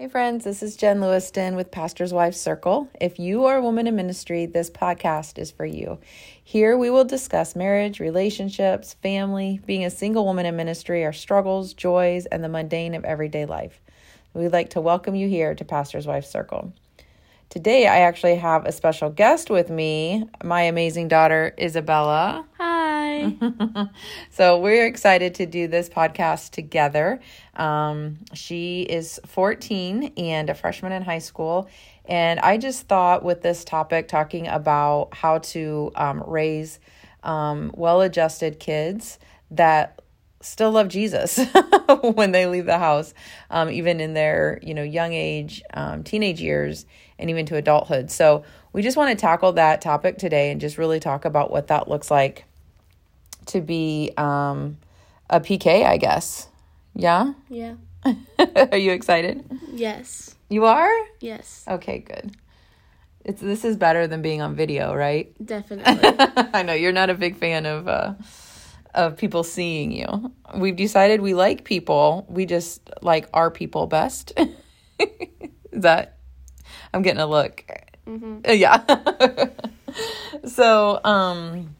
Hey, friends, this is Jen Lewiston with Pastor's Wife Circle. If you are a woman in ministry, this podcast is for you. Here we will discuss marriage, relationships, family, being a single woman in ministry, our struggles, joys, and the mundane of everyday life. We'd like to welcome you here to Pastor's Wife Circle. Today, I actually have a special guest with me, my amazing daughter, Isabella. Hi. so, we're excited to do this podcast together. Um, she is 14 and a freshman in high school. And I just thought with this topic, talking about how to um, raise um, well adjusted kids that still love Jesus when they leave the house, um, even in their you know young age, um, teenage years, and even to adulthood. So we just want to tackle that topic today and just really talk about what that looks like to be um, a PK, I guess. Yeah. Yeah. are you excited? Yes. You are. Yes. Okay, good. It's this is better than being on video, right? Definitely. I know you're not a big fan of. Uh, of people seeing you. We've decided we like people. We just like our people best. Is that I'm getting a look. Mm-hmm. Yeah. so, um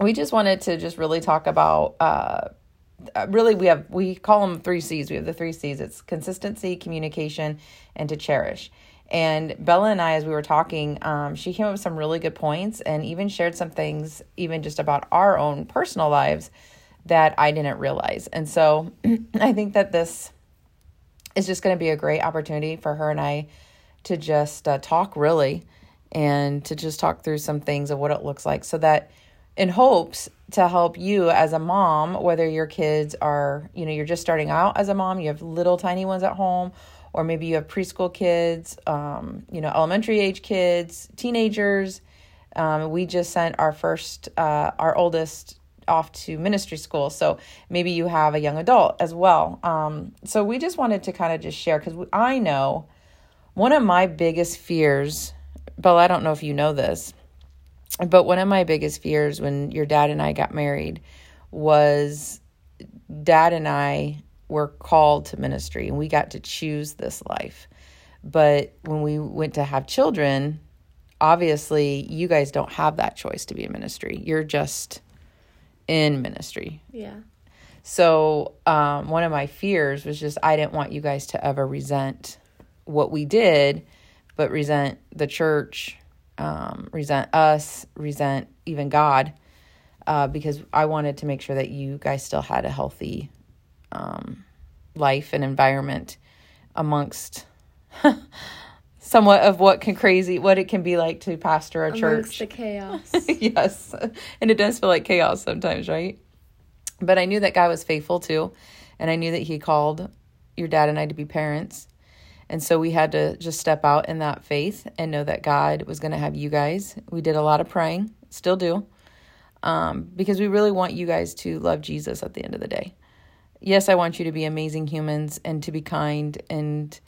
we just wanted to just really talk about uh really we have we call them 3 Cs. We have the 3 Cs. It's consistency, communication, and to cherish. And Bella and I, as we were talking, um, she came up with some really good points and even shared some things, even just about our own personal lives, that I didn't realize. And so I think that this is just going to be a great opportunity for her and I to just uh, talk really and to just talk through some things of what it looks like so that in hopes to help you as a mom whether your kids are you know you're just starting out as a mom you have little tiny ones at home or maybe you have preschool kids, um, you know, elementary age kids, teenagers. Um, we just sent our first, uh, our oldest off to ministry school. So maybe you have a young adult as well. Um, so we just wanted to kind of just share because I know one of my biggest fears, Bella, I don't know if you know this, but one of my biggest fears when your dad and I got married was dad and I were called to ministry and we got to choose this life. But when we went to have children, obviously you guys don't have that choice to be in ministry. You're just in ministry. Yeah. So, um, one of my fears was just I didn't want you guys to ever resent what we did, but resent the church, um, resent us, resent even God, uh, because I wanted to make sure that you guys still had a healthy um, life and environment amongst somewhat of what can crazy what it can be like to pastor a Amongst church. the chaos. yes. And it does feel like chaos sometimes right? But i knew that god was faithful too and i knew that he called your dad and i to be parents and so we had to just step out in that faith and know that god was going to have you guys we did a lot of praying still do um, because we really want you guys to love jesus at the end of the day yes, I want you to be amazing humans and to be kind and,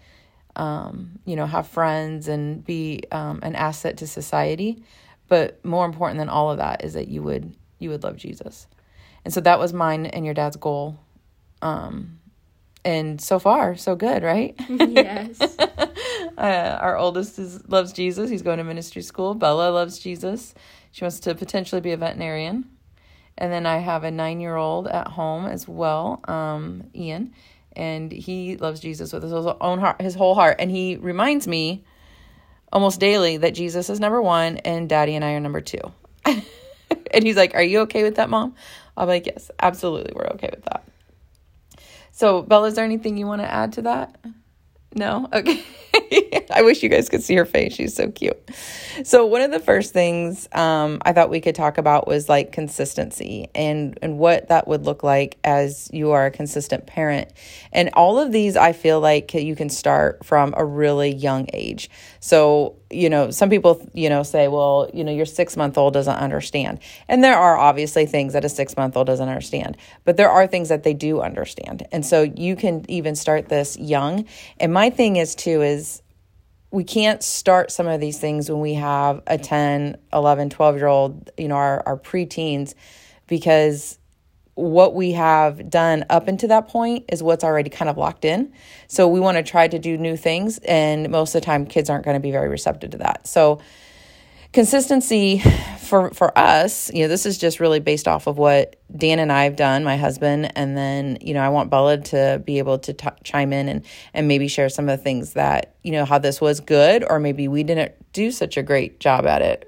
um, you know, have friends and be um, an asset to society. But more important than all of that is that you would you would love Jesus. And so that was mine and your dad's goal. Um, and so far, so good, right? Yes. uh, our oldest is loves Jesus. He's going to ministry school. Bella loves Jesus. She wants to potentially be a veterinarian. And then I have a nine year old at home as well, um, Ian, and he loves Jesus with his own heart, his whole heart. And he reminds me almost daily that Jesus is number one and daddy and I are number two. and he's like, Are you okay with that, mom? I'm like, Yes, absolutely. We're okay with that. So, Bella, is there anything you want to add to that? No? Okay. I wish you guys could see her face. She's so cute. So one of the first things um, I thought we could talk about was like consistency and and what that would look like as you are a consistent parent. And all of these, I feel like you can start from a really young age. So you know, some people you know say, well, you know, your six month old doesn't understand, and there are obviously things that a six month old doesn't understand, but there are things that they do understand, and so you can even start this young. And my thing is too is we can't start some of these things when we have a 10 11 12 year old you know our, our preteens because what we have done up until that point is what's already kind of locked in. So we want to try to do new things, and most of the time, kids aren't going to be very receptive to that. So consistency for for us, you know, this is just really based off of what Dan and I have done, my husband, and then you know, I want Bella to be able to t- chime in and and maybe share some of the things that you know how this was good, or maybe we didn't do such a great job at it.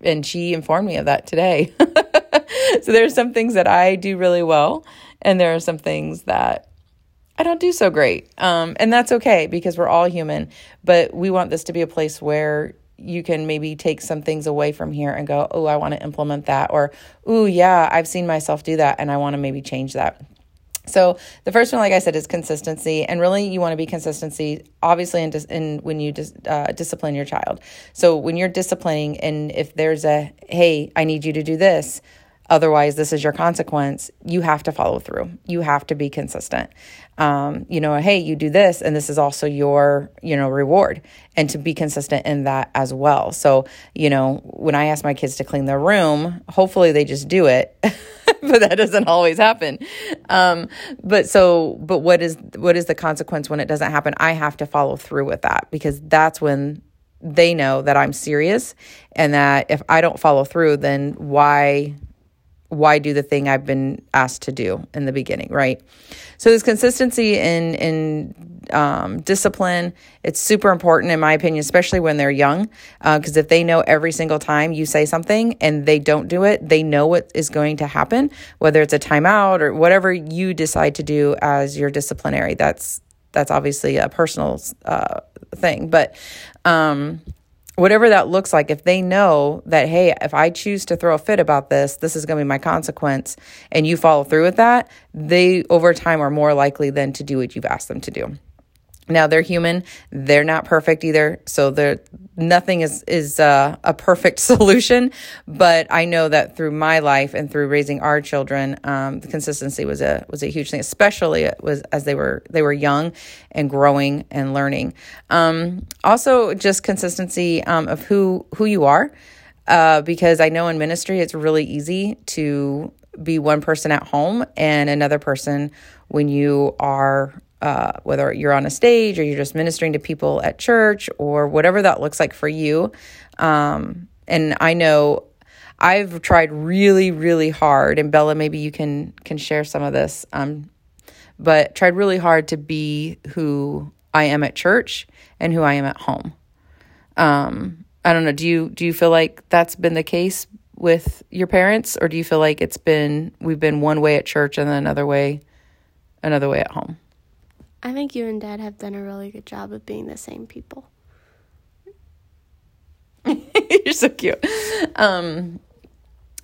And she informed me of that today. so there are some things that I do really well, and there are some things that I don't do so great. Um, and that's okay because we're all human. But we want this to be a place where you can maybe take some things away from here and go, oh, I want to implement that. Or, oh, yeah, I've seen myself do that and I want to maybe change that. So the first one, like I said, is consistency, and really you want to be consistency, obviously, in, dis- in when you dis- uh, discipline your child. So when you're disciplining, and if there's a hey, I need you to do this, Otherwise, this is your consequence. You have to follow through. You have to be consistent. Um, you know, hey, you do this, and this is also your, you know, reward, and to be consistent in that as well. So, you know, when I ask my kids to clean their room, hopefully they just do it, but that doesn't always happen. Um, but so, but what is what is the consequence when it doesn't happen? I have to follow through with that because that's when they know that I'm serious, and that if I don't follow through, then why why do the thing I've been asked to do in the beginning, right? So this consistency in in um, discipline, it's super important in my opinion, especially when they're young, because uh, if they know every single time you say something and they don't do it, they know what is going to happen, whether it's a timeout or whatever you decide to do as your disciplinary. That's that's obviously a personal uh, thing, but um, whatever that looks like, if they know that, hey, if I choose to throw a fit about this, this is going to be my consequence, and you follow through with that, they over time are more likely than to do what you've asked them to do. Now they're human; they're not perfect either, so they're nothing is is uh, a perfect solution. But I know that through my life and through raising our children, um, the consistency was a was a huge thing, especially was as they were they were young and growing and learning. Um, also, just consistency um, of who who you are, uh, because I know in ministry it's really easy to be one person at home and another person when you are uh, whether you're on a stage or you're just ministering to people at church or whatever that looks like for you. Um, and I know I've tried really, really hard, and Bella, maybe you can can share some of this. Um, but tried really hard to be who I am at church and who I am at home. Um, I don't know. Do you do you feel like that's been the case with your parents, or do you feel like it's been we've been one way at church and then another way, another way at home? I think you and Dad have done a really good job of being the same people. You're so cute. Um,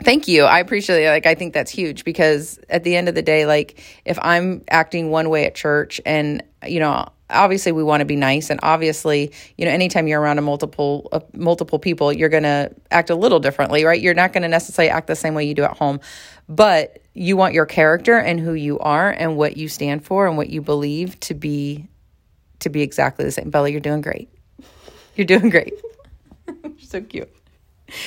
thank you. I appreciate it. Like, I think that's huge because at the end of the day, like, if I'm acting one way at church and, you know, obviously we want to be nice and obviously you know anytime you're around a multiple uh, multiple people you're going to act a little differently right you're not going to necessarily act the same way you do at home but you want your character and who you are and what you stand for and what you believe to be to be exactly the same. Bella, you're doing great. You're doing great. you're so cute.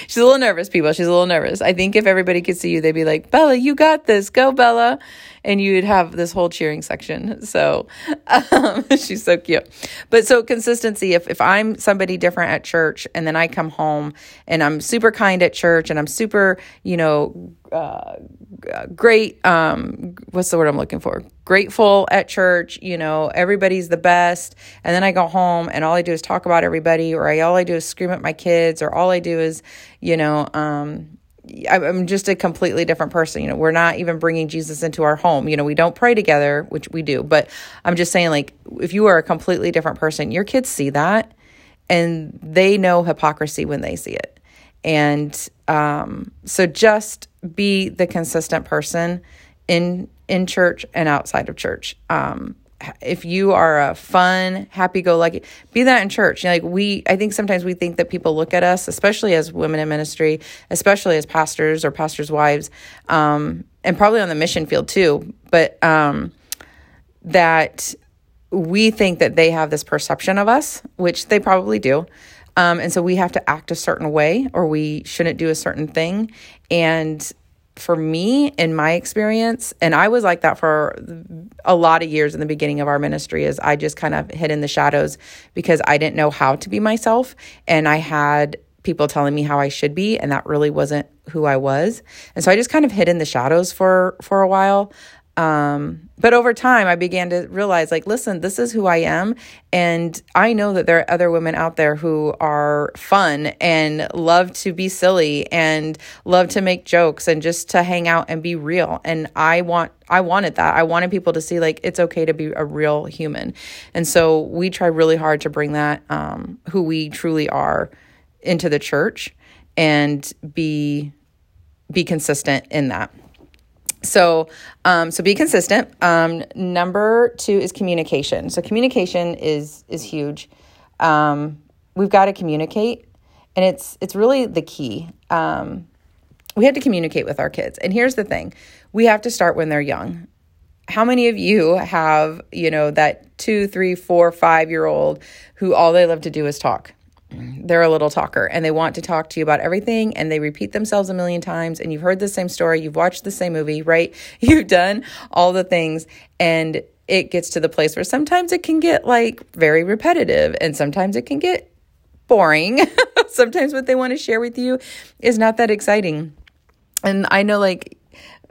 She's a little nervous, people. She's a little nervous. I think if everybody could see you, they'd be like, Bella, you got this. Go, Bella. And you'd have this whole cheering section. So um, she's so cute. But so consistency, if, if I'm somebody different at church and then I come home and I'm super kind at church and I'm super, you know, uh, great, um, what's the word I'm looking for? Grateful at church, you know, everybody's the best. And then I go home and all I do is talk about everybody, or I, all I do is scream at my kids, or all I do is, you know, um, I'm just a completely different person. You know, we're not even bringing Jesus into our home. You know, we don't pray together, which we do, but I'm just saying, like, if you are a completely different person, your kids see that and they know hypocrisy when they see it. And um, so just be the consistent person in in church and outside of church. Um, if you are a fun, happy-go-lucky, be that in church. You know, like we, I think sometimes we think that people look at us, especially as women in ministry, especially as pastors or pastors' wives, um, and probably on the mission field too. But um, that we think that they have this perception of us, which they probably do. Um, and so we have to act a certain way or we shouldn't do a certain thing. And for me in my experience and i was like that for a lot of years in the beginning of our ministry is i just kind of hid in the shadows because i didn't know how to be myself and i had people telling me how i should be and that really wasn't who i was. And so i just kind of hid in the shadows for for a while um, but over time, I began to realize, like, listen, this is who I am. And I know that there are other women out there who are fun and love to be silly and love to make jokes and just to hang out and be real. And I want, I wanted that. I wanted people to see, like, it's okay to be a real human. And so we try really hard to bring that, um, who we truly are into the church and be, be consistent in that. So, um, so be consistent. Um, number two is communication. So communication is is huge. Um, we've got to communicate, and it's it's really the key. Um, we have to communicate with our kids, and here's the thing: we have to start when they're young. How many of you have you know that two, three, four, five year old who all they love to do is talk? They're a little talker and they want to talk to you about everything and they repeat themselves a million times and you've heard the same story, you've watched the same movie, right? You've done all the things and it gets to the place where sometimes it can get like very repetitive and sometimes it can get boring. sometimes what they want to share with you is not that exciting. And I know like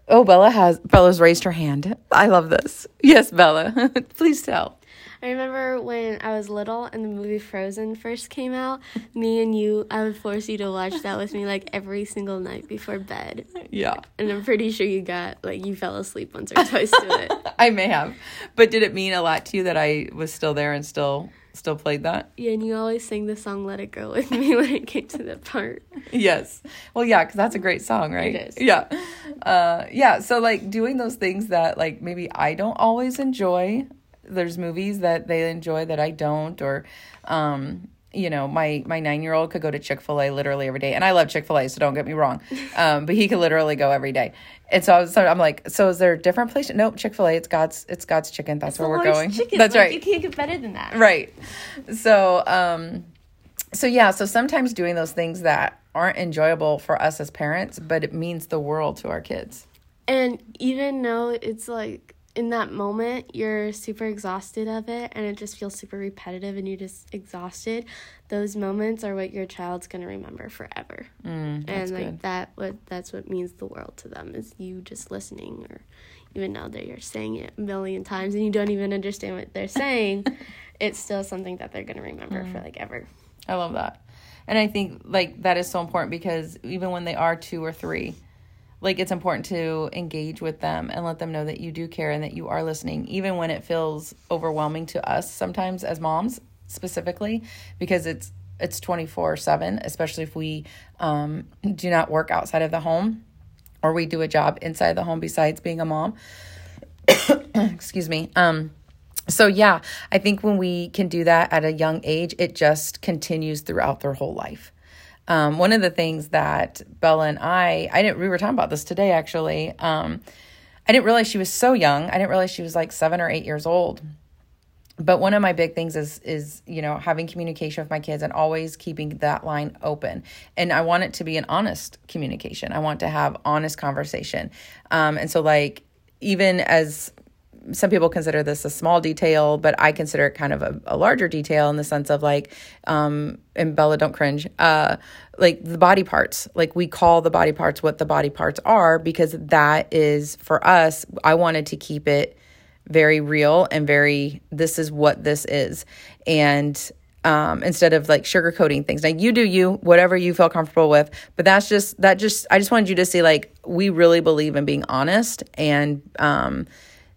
oh Bella has Bella's raised her hand. I love this. Yes, Bella. Please tell. I remember when I was little and the movie Frozen first came out, me and you, I would force you to watch that with me like every single night before bed. Yeah. And I'm pretty sure you got, like, you fell asleep once or twice to it. I may have. But did it mean a lot to you that I was still there and still still played that? Yeah, and you always sang the song Let It Go with me when it came to that part. yes. Well, yeah, because that's a great song, right? It is. Yeah. Uh, yeah. So, like, doing those things that, like, maybe I don't always enjoy there's movies that they enjoy that I don't, or, um, you know, my my nine year old could go to Chick fil A literally every day, and I love Chick fil A, so don't get me wrong, um, but he could literally go every day. And so I was, so I'm like, so is there a different place? Nope, Chick fil A. It's God's, it's God's chicken. That's It's where the we're going. Chicken. That's Like, right. You can't get better than that. Right. So, um, so yeah, so sometimes doing those things that aren't enjoyable for us as parents, but it means the world to our kids. And even though it's like in that moment you're super exhausted of it and it just feels super repetitive and you're just exhausted, those moments are what your child's gonna remember forever. Mm, and like good. that what that's what means the world to them is you just listening or even though that you're saying it a million times and you don't even understand what they're saying, it's still something that they're gonna remember Mm. for like ever. I love that. And I think like that is so important because even when they are two or three, like it's important to engage with them and let them know that you do care and that you are listening, even when it feels overwhelming to us sometimes as moms specifically, because it's it's twenty four seven, especially if we um, do not work outside of the home or we do a job inside the home besides being a mom. Excuse me. Um, so yeah, I think when we can do that at a young age, it just continues throughout their whole life. Um, one of the things that Bella and I, I didn't, we were talking about this today actually. Um, I didn't realize she was so young. I didn't realize she was like seven or eight years old. But one of my big things is is you know having communication with my kids and always keeping that line open. And I want it to be an honest communication. I want to have honest conversation. Um, and so like even as some people consider this a small detail, but I consider it kind of a, a larger detail in the sense of like, um, and Bella, don't cringe, uh, like the body parts. Like we call the body parts what the body parts are because that is for us. I wanted to keep it very real and very, this is what this is. And um, instead of like sugarcoating things. Now you do you, whatever you feel comfortable with, but that's just that just I just wanted you to see like we really believe in being honest and um,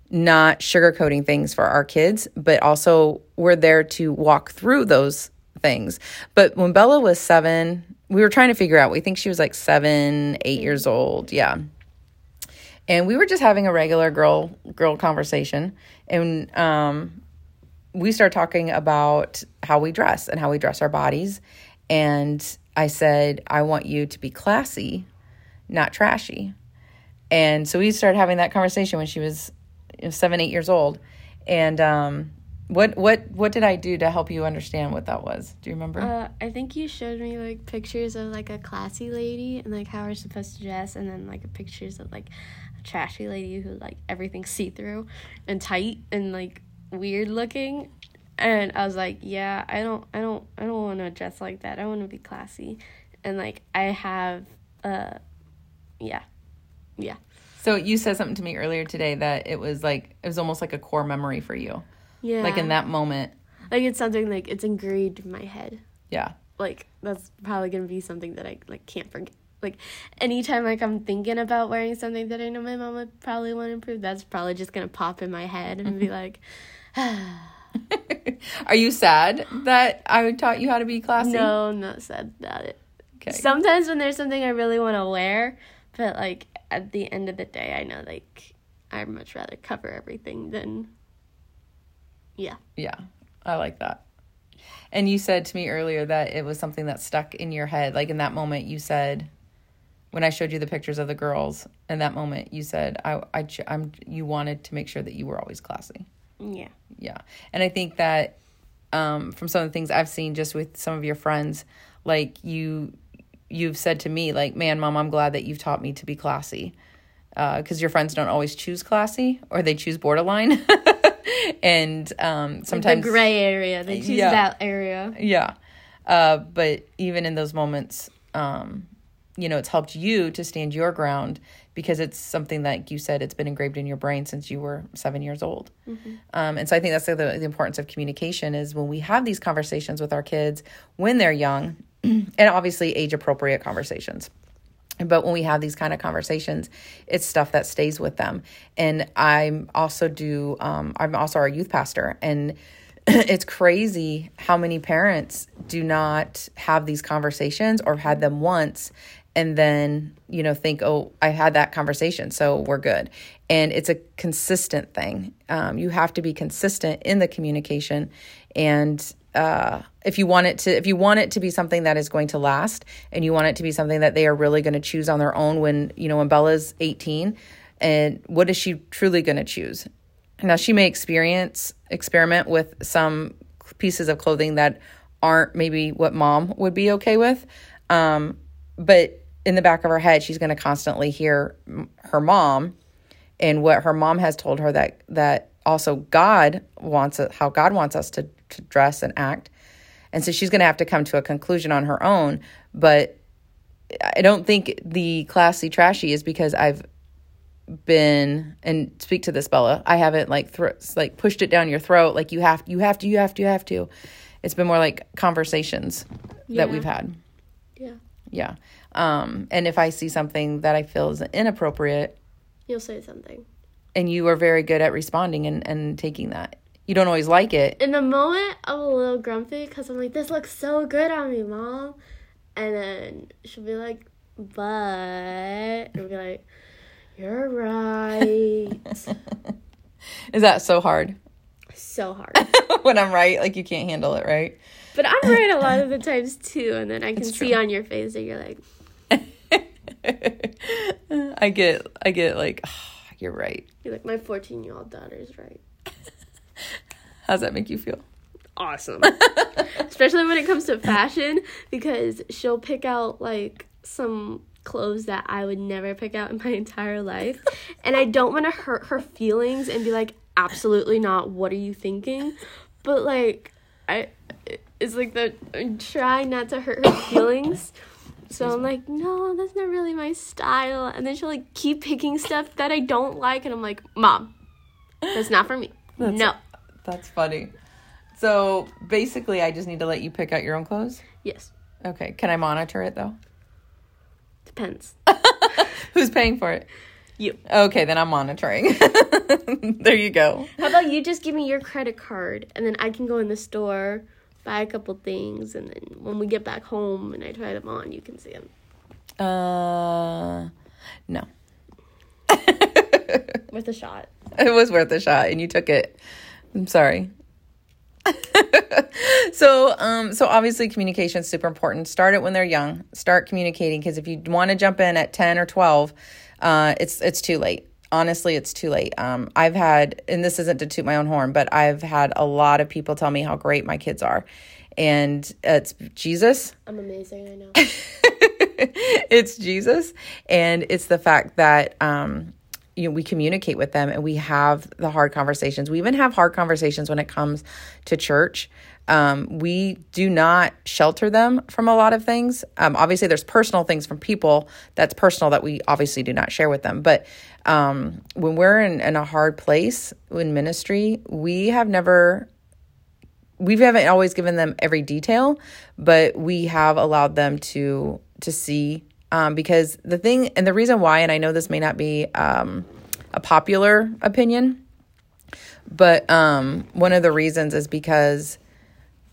not sugarcoating things for our kids, but also we're there to walk through those things. But when Bella was seven, we were trying to figure out. We think she was like seven, eight years old, yeah. And we were just having a regular girl girl conversation, and um, we started talking about how we dress and how we dress our bodies. And I said, I want you to be classy, not trashy. And so we started having that conversation when she was you know, seven, eight years old. And um, What what what did I do to help you understand what that was? Do you remember? Uh, I think you showed me like pictures of like a classy lady and like how we're supposed to dress, and then like pictures of like a trashy lady who like everything's see through and tight and like weird looking. And I was like, yeah, I don't, I don't, I don't want to dress like that. I want to be classy, and like I have, uh, yeah, yeah. So you said something to me earlier today that it was like it was almost like a core memory for you. Yeah. Like in that moment. Like it's something like it's engraved in my head. Yeah. Like that's probably gonna be something that I like can't forget. Like anytime like I'm thinking about wearing something that I know my mom would probably want to improve, that's probably just gonna pop in my head and be mm-hmm. like, Are you sad that I taught you how to be classy? no, I'm not sad about it. Okay. Sometimes when there's something I really want to wear, but like at the end of the day, I know like I'd much rather cover everything than, yeah. Yeah, I like that. And you said to me earlier that it was something that stuck in your head. Like in that moment, you said, when I showed you the pictures of the girls, in that moment, you said, I, I, I'm, you wanted to make sure that you were always classy. Yeah. Yeah. And I think that um, from some of the things I've seen just with some of your friends, like you, you've said to me, like, man, mom, I'm glad that you've taught me to be classy. Because your friends don't always choose classy or they choose borderline. and um, sometimes the gray area. They choose Yeah. that area. yeah. Uh, but even in those moments, um, you know, it's helped you to stand your ground because it's something that you said it's been engraved in your brain since you were seven years old. Um, and so I think that's the, the importance of communication is when we have these conversations with our kids when they're young, and obviously age appropriate conversations. But when we have these kind of conversations, it's stuff that stays with them. And I'm also do um, I'm also our youth pastor, and it's crazy how many parents do not have these conversations or had them once and then you know think oh i had that conversation so we're good and it's a consistent thing um, you have to be consistent in the communication and uh, if you want it to if you want it to be something that is going to last and you want it to be something that they are really going to choose on their own when you know when bella's 18 and what is she truly going to choose? Now she may experience experiment with some pieces of clothing that aren't maybe what mom would be okay with um, but in the back of her head she's going to constantly hear her mom and what her mom has told her that that also god wants how god wants us to, to dress and act and so she's going to have to come to a conclusion on her own but i don't think the classy trashy is because i've been and speak to this bella i haven't like thr like pushed it down your throat like you have you have to you have to you have to it's been more like conversations Yeah. that we've had Yeah. yeah um and if i see something that i feel is inappropriate You'll say something. and you are very good at responding and and taking that you don't always like it In the moment, I'm a little grumpy because I'm like, this looks so good on me, mom. And then she'll be like, but. And I'll be like, you're right. is that so hard so hard. when i'm right like you can't handle it right But I'm right a lot of the times too. And then I can see on your face that you're like, i get i get like you're right you're like, my 14 year old daughter's right. how's that make you feel awesome. Especially when it comes to fashion, because she'll pick out like some clothes that I would never pick out in my entire life. And I don't want to hurt her feelings and be like, absolutely not. What are you thinking? But like, I, it's like the, I'm trying not to hurt her feelings. So I'm like, no, that's not really my style. And then she'll like keep picking stuff that I don't like. And I'm like, mom, that's not for me. no. That's funny. So basically, I just need to let you pick out your own clothes. Yes. Okay. Can I monitor it though? Depends. Who's paying for it? You. Okay, then I'm monitoring. there you go. How about you just give me your credit card and then I can go in the store, buy a couple things, and then when we get back home and I try them on, you can see them. Uh, no. With a shot. It was worth a shot, and you took it. I'm sorry. so, um, so obviously, communication is super important. Start it when they're young. Start communicating because if you want to jump in at ten or twelve, uh, it's it's too late. honestly, it's too late. Um, I've had, and this isn't to toot my own horn, but I've had a lot of people tell me how great my kids are. And it's Jesus. I'm amazing, I know. it's Jesus. And it's the fact that, um, you know, we communicate with them and we have the hard conversations. We even have hard conversations when it comes to church. Um, we do not shelter them from a lot of things. Um, obviously, there's personal things from people that's personal that we obviously do not share with them. But um, when we're in, in a hard place in ministry, we have never we haven't always given them every detail, but we have allowed them to to see um, because the thing and the reason why, and I know this may not be um, a popular opinion, but um, one of the reasons is because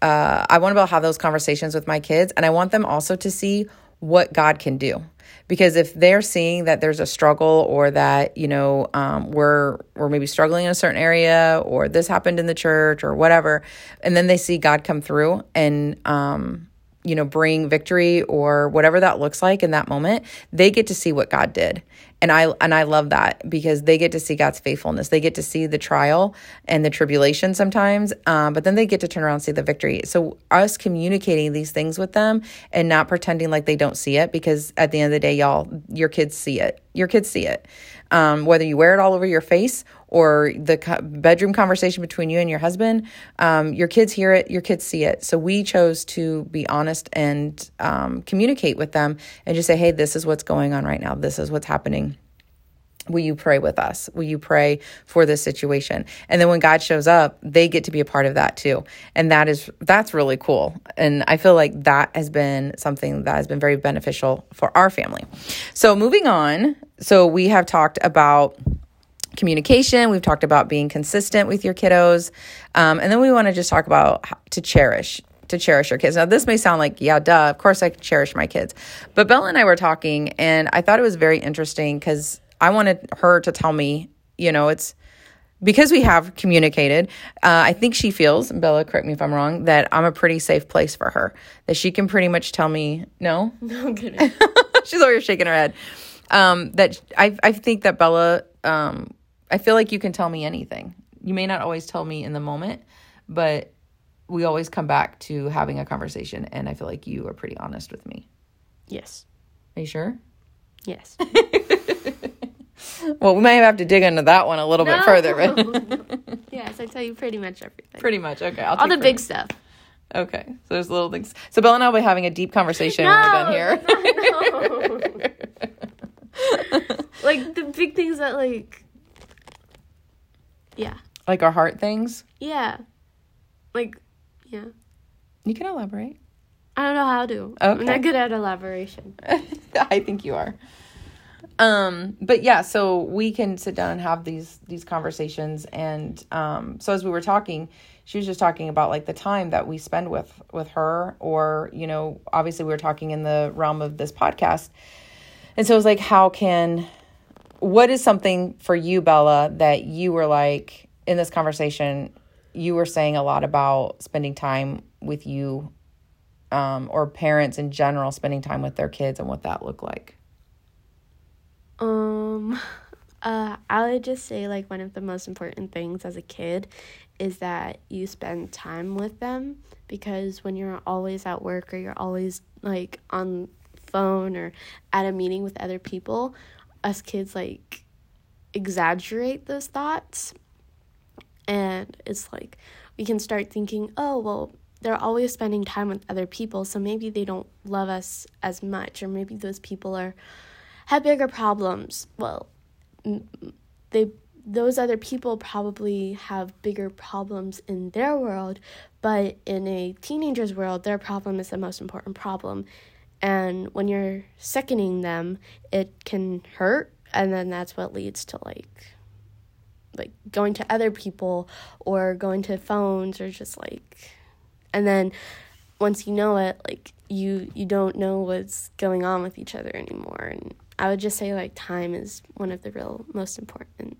uh, I want to have those conversations with my kids, and I want them also to see what God can do. Because if they're seeing that there's a struggle, or that you know um, we're we're maybe struggling in a certain area, or this happened in the church, or whatever, and then they see God come through and um, you know bring victory or whatever that looks like in that moment, they get to see what God did, and I and I love that because they get to see God's faithfulness. They get to see the trial and the tribulation sometimes, um, but then they get to turn around and see the victory. So us communicating these things with them and not pretending like they don't see it, because at the end of the day, y'all, your kids see it. Your kids see it. Um, whether you wear it all over your face or the co- bedroom conversation between you and your husband, um, your kids hear it, your kids see it. So we chose to be honest and um, communicate with them and just say, hey, this is what's going on right now. This is what's happening. Will you pray with us? Will you pray for this situation? And then when God shows up, they get to be a part of that too. And that is that's really cool. And I feel like that has been something that has been very beneficial for our family. So moving on, so we have talked about communication. We've talked about being consistent with your kiddos. Um, and then we want to just talk about how to cherish to cherish your kids. Now, this may sound like, yeah, duh, of course I cherish my kids. But Bella and I were talking, and I thought it was very interesting because I wanted her to tell me, you know, it's because we have communicated. Uh, I think she feels, Bella, correct me if I'm wrong, that I'm a pretty safe place for her. That she can pretty much tell me, no? No, I'm kidding. She's over here shaking her head. Um, that I, I think that Bella, um, I feel like you can tell me anything. You may not always tell me in the moment, but we always come back to having a conversation. And I feel like you are pretty honest with me. yes. Are you sure? Yes. Well, we might have to dig into that one a little bit further, but yes, I tell you pretty much everything. pretty much. Okay. I'll All the big stuff. Okay. So there's little things. So Bella and I will be having a deep conversation when we're done here. like the big things that like Yeah. like our heart things. Yeah. Like yeah. You can elaborate. I don't know how to. I'm not good at elaboration. I think you are. Um, but yeah, so we can sit down and have these these conversations and um so as we were talking, she was just talking about like the time that we spend with with her or, you know, obviously we were talking in the realm of this podcast. And so it was like how can what is something for you, Bella, that you were like in this conversation, you were saying a lot about spending time with you um, or parents in general spending time with their kids and what that looked like. Um, uh, I would just say like one of the most important things as a kid is that you spend time with them because when you're always at work or you're always like on phone or at a meeting with other people, us kids like exaggerate those thoughts and it's like we can start thinking, oh, well, they're always spending time with other people, so maybe they don't love us as much, or maybe those people are have bigger problems. Well, they those other people probably have bigger problems in their world, but in a teenager's world, their problem is the most important problem. And when you're sickening them, it can hurt, and then that's what leads to like like going to other people or going to phones or just like and then once you know it like you you don't know what's going on with each other anymore and i would just say like time is one of the real most important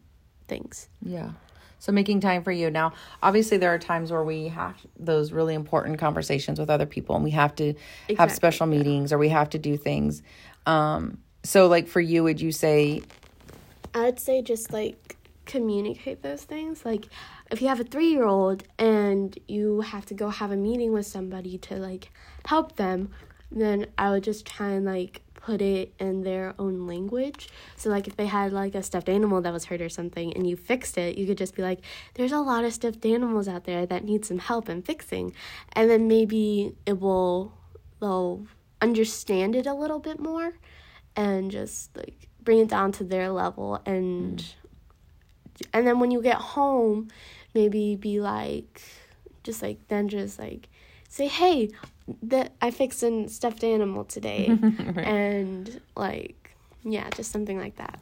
things Yeah. So making time for you. Now, obviously there are times where we have those really important conversations with other people and we have to have special meetings or we have to do things. Um so like for you would you say I'd say just like communicate those things. Like if you have a three year old and you have to go have a meeting with somebody to like help them, then I would just try and like put it in their own language. So like if they had like a stuffed animal that was hurt or something and you fixed it, you could just be like, There's a lot of stuffed animals out there that need some help in fixing and then maybe it will they'll understand it a little bit more and just like bring it down to their level and mm. and then when you get home maybe be like just like then just like say hey that i fixed a stuffed animal today. Right. and like yeah just something like that.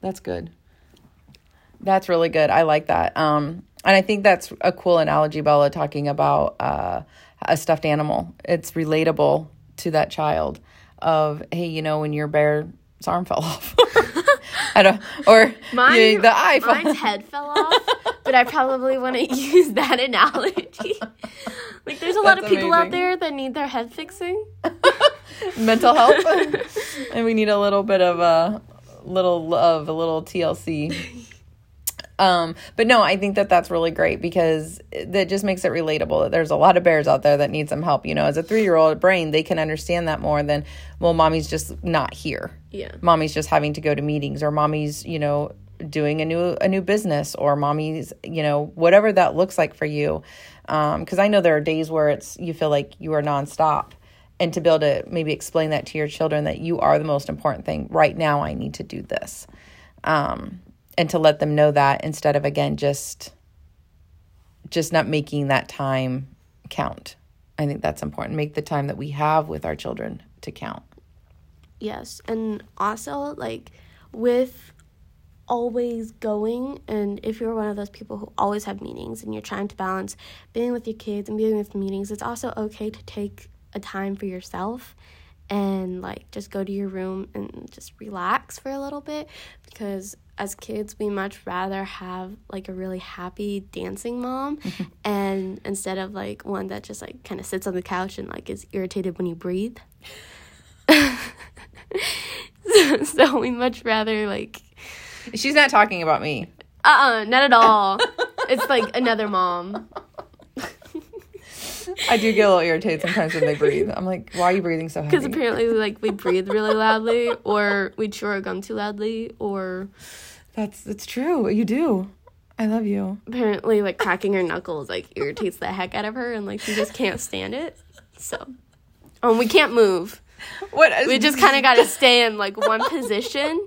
That's good. That's really good. I like that. Um and i think that's a cool analogy bella talking about uh a stuffed animal. It's relatable to that child of hey you know when your bear's arm fell off I don't, or Mine, yeah, the eye. Mine's head fell off, but I probably wouldn't use that analogy. like, there's a That's lot of people amazing. out there that need their head fixing. Mental health, and we need a little bit of a little of a little TLC um, but no, I think that that's really great because that just makes it relatable. That there's a lot of bears out there that need some help. You know, as a three year old brain, they can understand that more than, well, mommy's just not here. Yeah. Mommy's just having to go to meetings or mommy's, you know, doing a new a new business or mommy's, you know, whatever that looks like for you. Um, because I know there are days where it's you feel like you are nonstop. And to be able to maybe explain that to your children that you are the most important thing. Right now I need to do this. Um, and to let them know that instead of again just just not making that time count. I think that's important. Make the time that we have with our children to count. Yes, and also like with always going and if you're one of those people who always have meetings and you're trying to balance being with your kids and being with meetings, it's also okay to take a time for yourself and like just go to your room and just relax for a little bit because as kids we much rather have like a really happy dancing mom and instead of like one that just like kind of sits on the couch and like is irritated when you breathe. So, so we much rather like she's not talking about me. Uh-uh not at all. It's like another mom I do get a little irritated sometimes when they breathe. I'm like, why are you breathing so heavy? Because apparently, like, we breathe really loudly, or we chew our gum too loudly, or that's it's true. You do. I love you. Apparently, like cracking her knuckles like irritates the heck out of her, and like she just can't stand it. So, um, we can't move. What? We just kind of got to stay in like one position.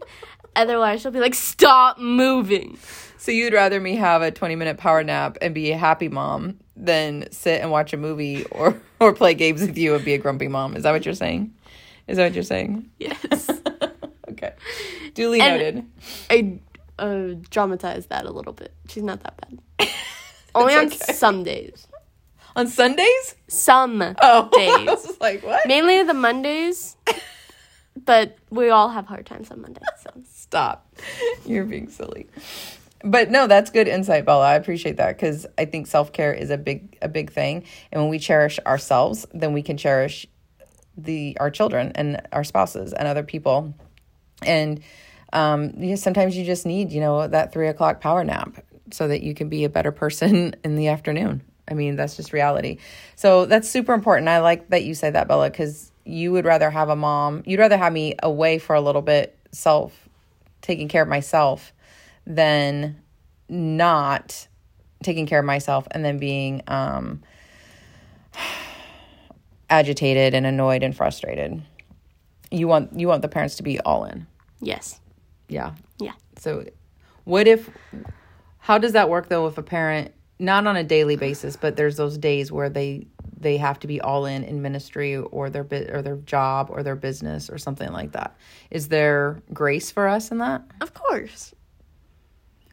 Otherwise, she'll be like, "Stop moving." So you'd rather me have a 20 minute power nap and be a happy mom than sit and watch a movie or or play games with you and be a grumpy mom. Is that what you're saying? Is that what you're saying? Yes. okay. Duly and noted. I uh, dramatize that a little bit. She's not that bad. Only on some days. On Sundays? Some oh, days. I was like, what? Mainly the Mondays. But we all have hard times on Monday. So. Stop. You're being silly. But no, that's good insight, Bella. I appreciate that because I think self care is a big a big thing, and when we cherish ourselves, then we can cherish the our children and our spouses and other people. And um, you know, sometimes you just need, you know, that three o'clock power nap so that you can be a better person in the afternoon. I mean, that's just reality. So that's super important. I like that you said that, Bella, because you would rather have a mom, you'd rather have me away for a little bit, self, taking care of myself, than not taking care of myself and then being um, agitated and annoyed and frustrated. You want you want the parents to be all in. Yes. Yeah. Yeah. So, what if, how does that work though if a parent, not on a daily basis, but there's those days where they, they have to be all in in ministry or their bit or their job or their business or something like that. Is there grace for us in that? Of course.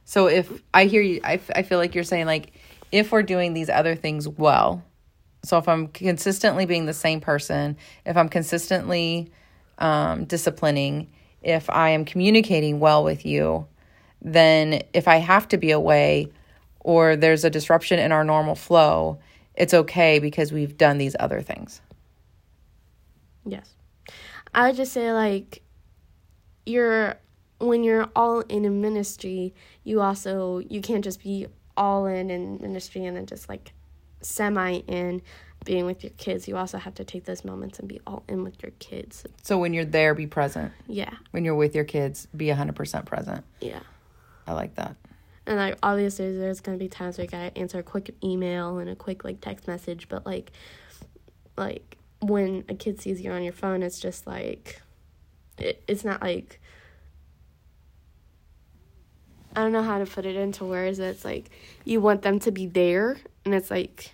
So if I hear you, I, I feel like you're saying like if we're doing these other things well, so if I'm consistently being the same person, if I'm consistently um, disciplining, if I am communicating well with you, then if I have to be away or there's a disruption in our normal flow, it's okay because we've done these other things. Yes. I would just say, like, you're when you're all in a ministry, you also you can't just be all in in ministry and then just like semi in being with your kids. You also have to take those moments and be all in with your kids. So when you're there, be present. Yeah. When you're with your kids, be 100% present. Yeah. I like that. And like obviously there's gonna be times where gotta answer a quick email and a quick like text message, but like like when a kid sees you on your phone it's just like it, it's not like I don't know how to put it into words. It's like you want them to be there, and it's like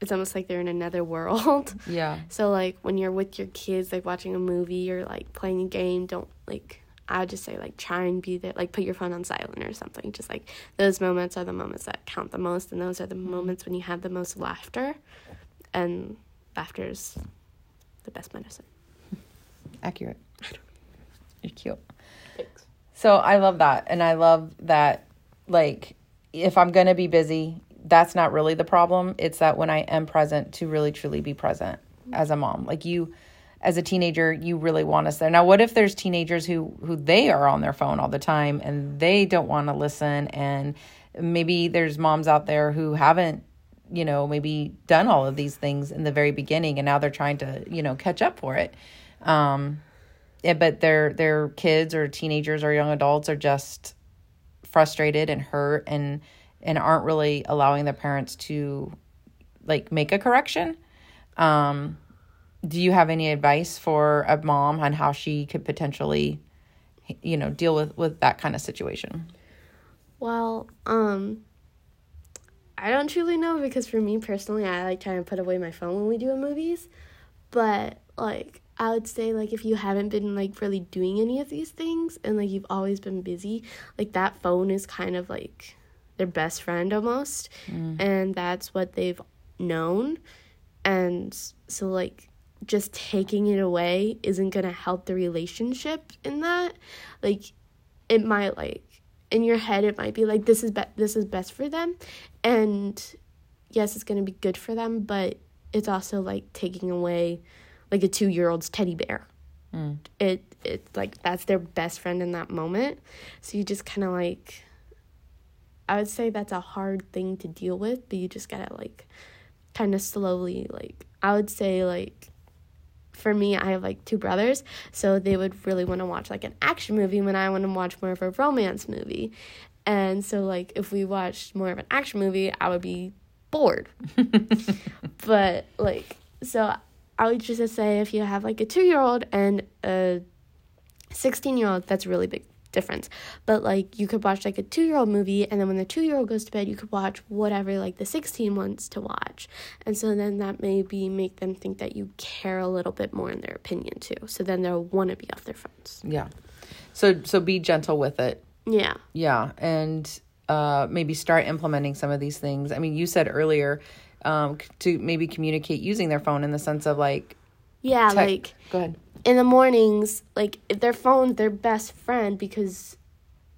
it's almost like they're in another world. Yeah. So like when you're with your kids, like watching a movie or like playing a game, don't like I would just say like try and be there, like put your phone on silent or something. Just like those moments are the moments that count the most, and those are the mm-hmm. moments when you have the most laughter, and laughter is the best medicine. Accurate. You're cute. Thanks. So I love that. And I love that, like, if I'm going to be busy, that's not really the problem. It's that when I am present, to really truly be present mm-hmm. as a mom. Like, you, as a teenager, you really want us there. Now, what if there's teenagers who, who they are on their phone all the time and they don't want to listen? And maybe there's moms out there who haven't, you know, maybe done all of these things in the very beginning and now they're trying to, you know, catch up for it. Um, yeah, but their their kids or teenagers or young adults are just frustrated and hurt and and aren't really allowing their parents to like make a correction. Um, do you have any advice for a mom on how she could potentially, you know, deal with with that kind of situation? Well, um, I don't truly know because for me personally, I like trying to put away my phone when we do movies, but like I would say like if you haven't been like really doing any of these things and like you've always been busy, like that phone is kind of like their best friend almost. Mm. And that's what they've known. And so like just taking it away isn't going to help the relationship in that. Like it might like in your head it might be like this is be- this is best for them and yes it's going to be good for them but it's also like taking away like a two year old's teddy bear. Mm. It it's like that's their best friend in that moment. So you just kind of like I would say that's a hard thing to deal with, but you just gotta like kind of slowly like I would say like for me I have like two brothers, so they would really want to watch like an action movie when I want to watch more of a romance movie. And so like if we watched more of an action movie, I would be bored. but like so I would just say if you have like a two year old and a 16 year old, that's really big difference. But like you could watch like a two year old movie, and then when the two year old goes to bed, you could watch whatever like the 16 wants to watch. And so then that maybe make them think that you care a little bit more in their opinion too. So then they'll want to be off their phones. Yeah. So so be gentle with it. Yeah. Yeah. And uh, maybe start implementing some of these things. I mean, you said earlier um, to maybe communicate using their phone in the sense of like yeah tech- like go ahead in the mornings like if their phone their best friend because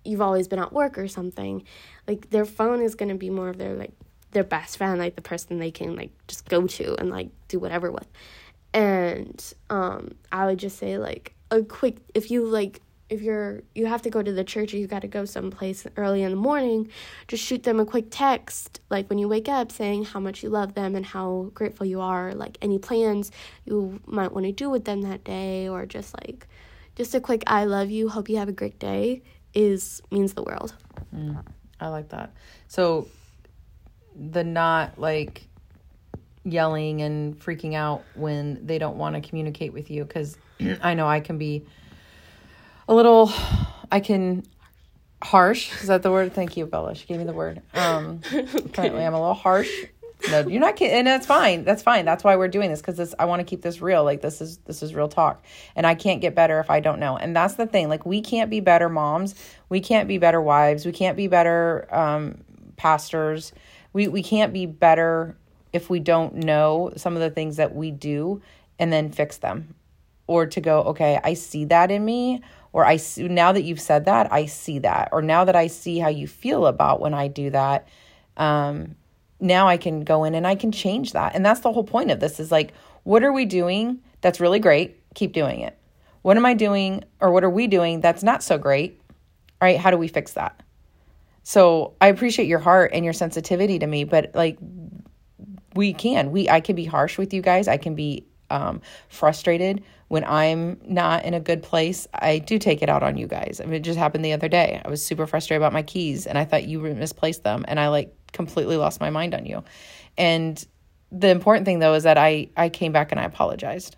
you've always been at work or something like their phone is to be more of their like their best friend like the person they can like just go to and like do whatever with. And um i would just say like a quick if you like if you're you have to go to the church or you got to go someplace early in the morning just shoot them a quick text like when you wake up saying how much you love them and how grateful you are like any plans you might want to do with them that day or just like just a quick i love you hope you have a great day is means the world. Mm, i like that. So the not like yelling and freaking out when they don't want to communicate with you because i know i can be a little I can harsh. Is that the word? Thank you, Bella. She gave me the word. Um apparently I'm a little harsh. No, you're not kidding. And that's fine. That's fine. That's why we're doing this because this. I want to keep this real. Like this is this is real talk, and I can't get better if I don't know. And that's the thing. Like we can't be better moms. We can't be better wives. We can't be better um, pastors. We we can't be better if we don't know some of the things that we do and then fix them, or to go. Okay, I see that in me, or I see, now that you've said that, I see that, or now that I see how you feel about when I do that, um, now I can go in and I can change that. And that's the whole point of this is like, what are we doing that's really great? Keep doing it. What am I doing or what are we doing that's not so great? All right, how do we fix that? So I appreciate your heart and your sensitivity to me, but like we can. We I can be harsh with you guys. I can be um, frustrated when I'm not in a good place. I do take it out on you guys. I mean, it just happened the other day. I was super frustrated about my keys, and I thought you misplaced them, and I like completely lost my mind on you. And the important thing though is that I I came back and I apologized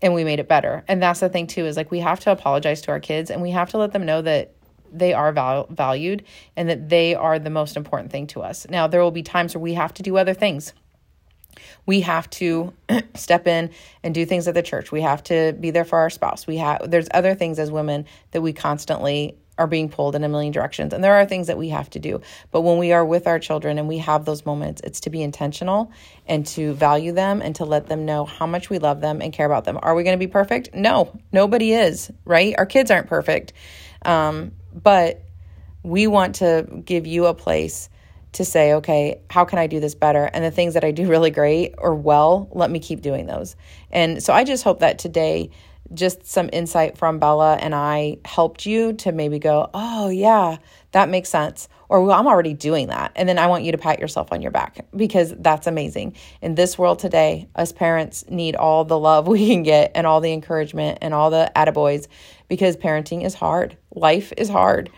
and we made it better. And that's the thing too is like we have to apologize to our kids and we have to let them know that they are val- valued and that they are the most important thing to us. Now, there will be times where we have to do other things. We have to step in and do things at the church. We have to be there for our spouse. We have there's other things as women that we constantly are being pulled in a million directions. And there are things that we have to do. But when we are with our children and we have those moments, it's to be intentional and to value them and to let them know how much we love them and care about them. Are we going to be perfect? No, nobody is, right? Our kids aren't perfect. Um, but we want to give you a place to say, okay, how can I do this better? And the things that I do really great or well, let me keep doing those. And so I just hope that today, just some insight from Bella and I helped you to maybe go, oh, yeah, that makes sense. Or, well, I'm already doing that. And then I want you to pat yourself on your back because that's amazing. In this world today, us parents need all the love we can get and all the encouragement and all the attaboys because parenting is hard. Life is hard.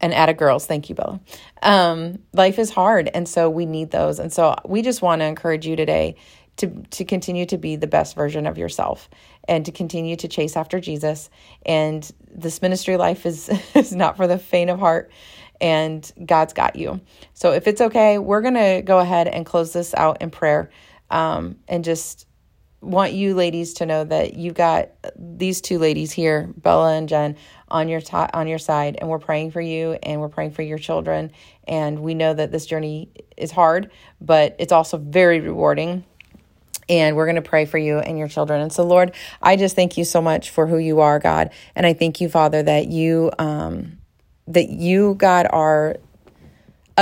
And add a girls, thank you, Bella. Um, life is hard. And so we need those. And so we just want to encourage you today to, to continue to be the best version of yourself and to continue to chase after Jesus. And this ministry life is, is not for the faint of heart and God's got you. So if it's okay, we're to go ahead and close this out in prayer um, and just want you ladies to know that you've got these two ladies here, Bella and Jen, on your t- on your side, and we're praying for you and we're praying for your children. And we know that this journey is hard, but it's also very rewarding. And we're going to pray for you and your children. And so, Lord, I just thank you so much for who you are, God, and I thank you, Father, that you um, that you, God, are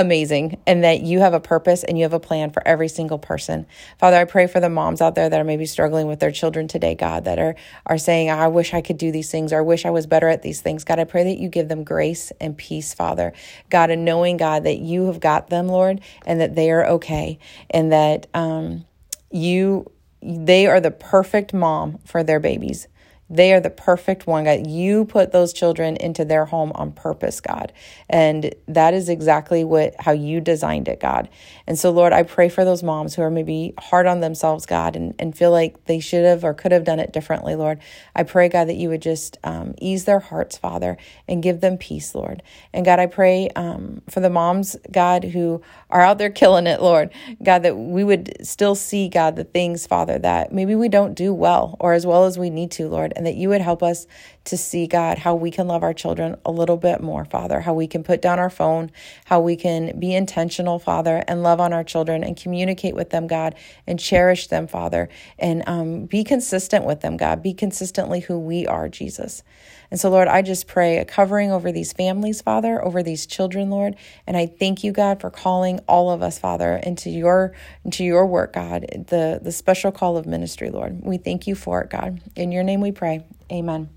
amazing and that you have a purpose and you have a plan for every single person. Father, I pray for the moms out there that are maybe struggling with their children today, God, that are are saying, I wish I could do these things or I wish I was better at these things. God, I pray that you give them grace and peace, Father. God, and knowing, God, that you have got them, Lord, and that they are okay and that um you they are the perfect mom for their babies. They are the perfect one, God. You put those children into their home on purpose, God. And that is exactly what how you designed it, God. And so, Lord, I pray for those moms who are maybe hard on themselves, God, and, and feel like they should have or could have done it differently, Lord. I pray, God, that you would just um, ease their hearts, Father, and give them peace, Lord. And God, I pray um, for the moms, God, who are out there killing it, Lord. God, that we would still see, God, the things, Father, that maybe we don't do well or as well as we need to, Lord and that you would help us to see, God, how we can love our children a little bit more, Father, how we can put down our phone, how we can be intentional, Father, and love on our children and communicate with them, God, and cherish them, Father, and um, be consistent with them, God. Be consistently who we are, Jesus. And so, Lord, I just pray a covering over these families, Father, over these children, Lord. And I thank you, God, for calling all of us, Father, into your into your work, God, the, the special call of ministry, Lord. We thank you for it, God. In your name we pray. Amen.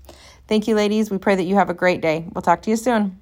Thank you, ladies. We pray that you have a great day. We'll talk to you soon.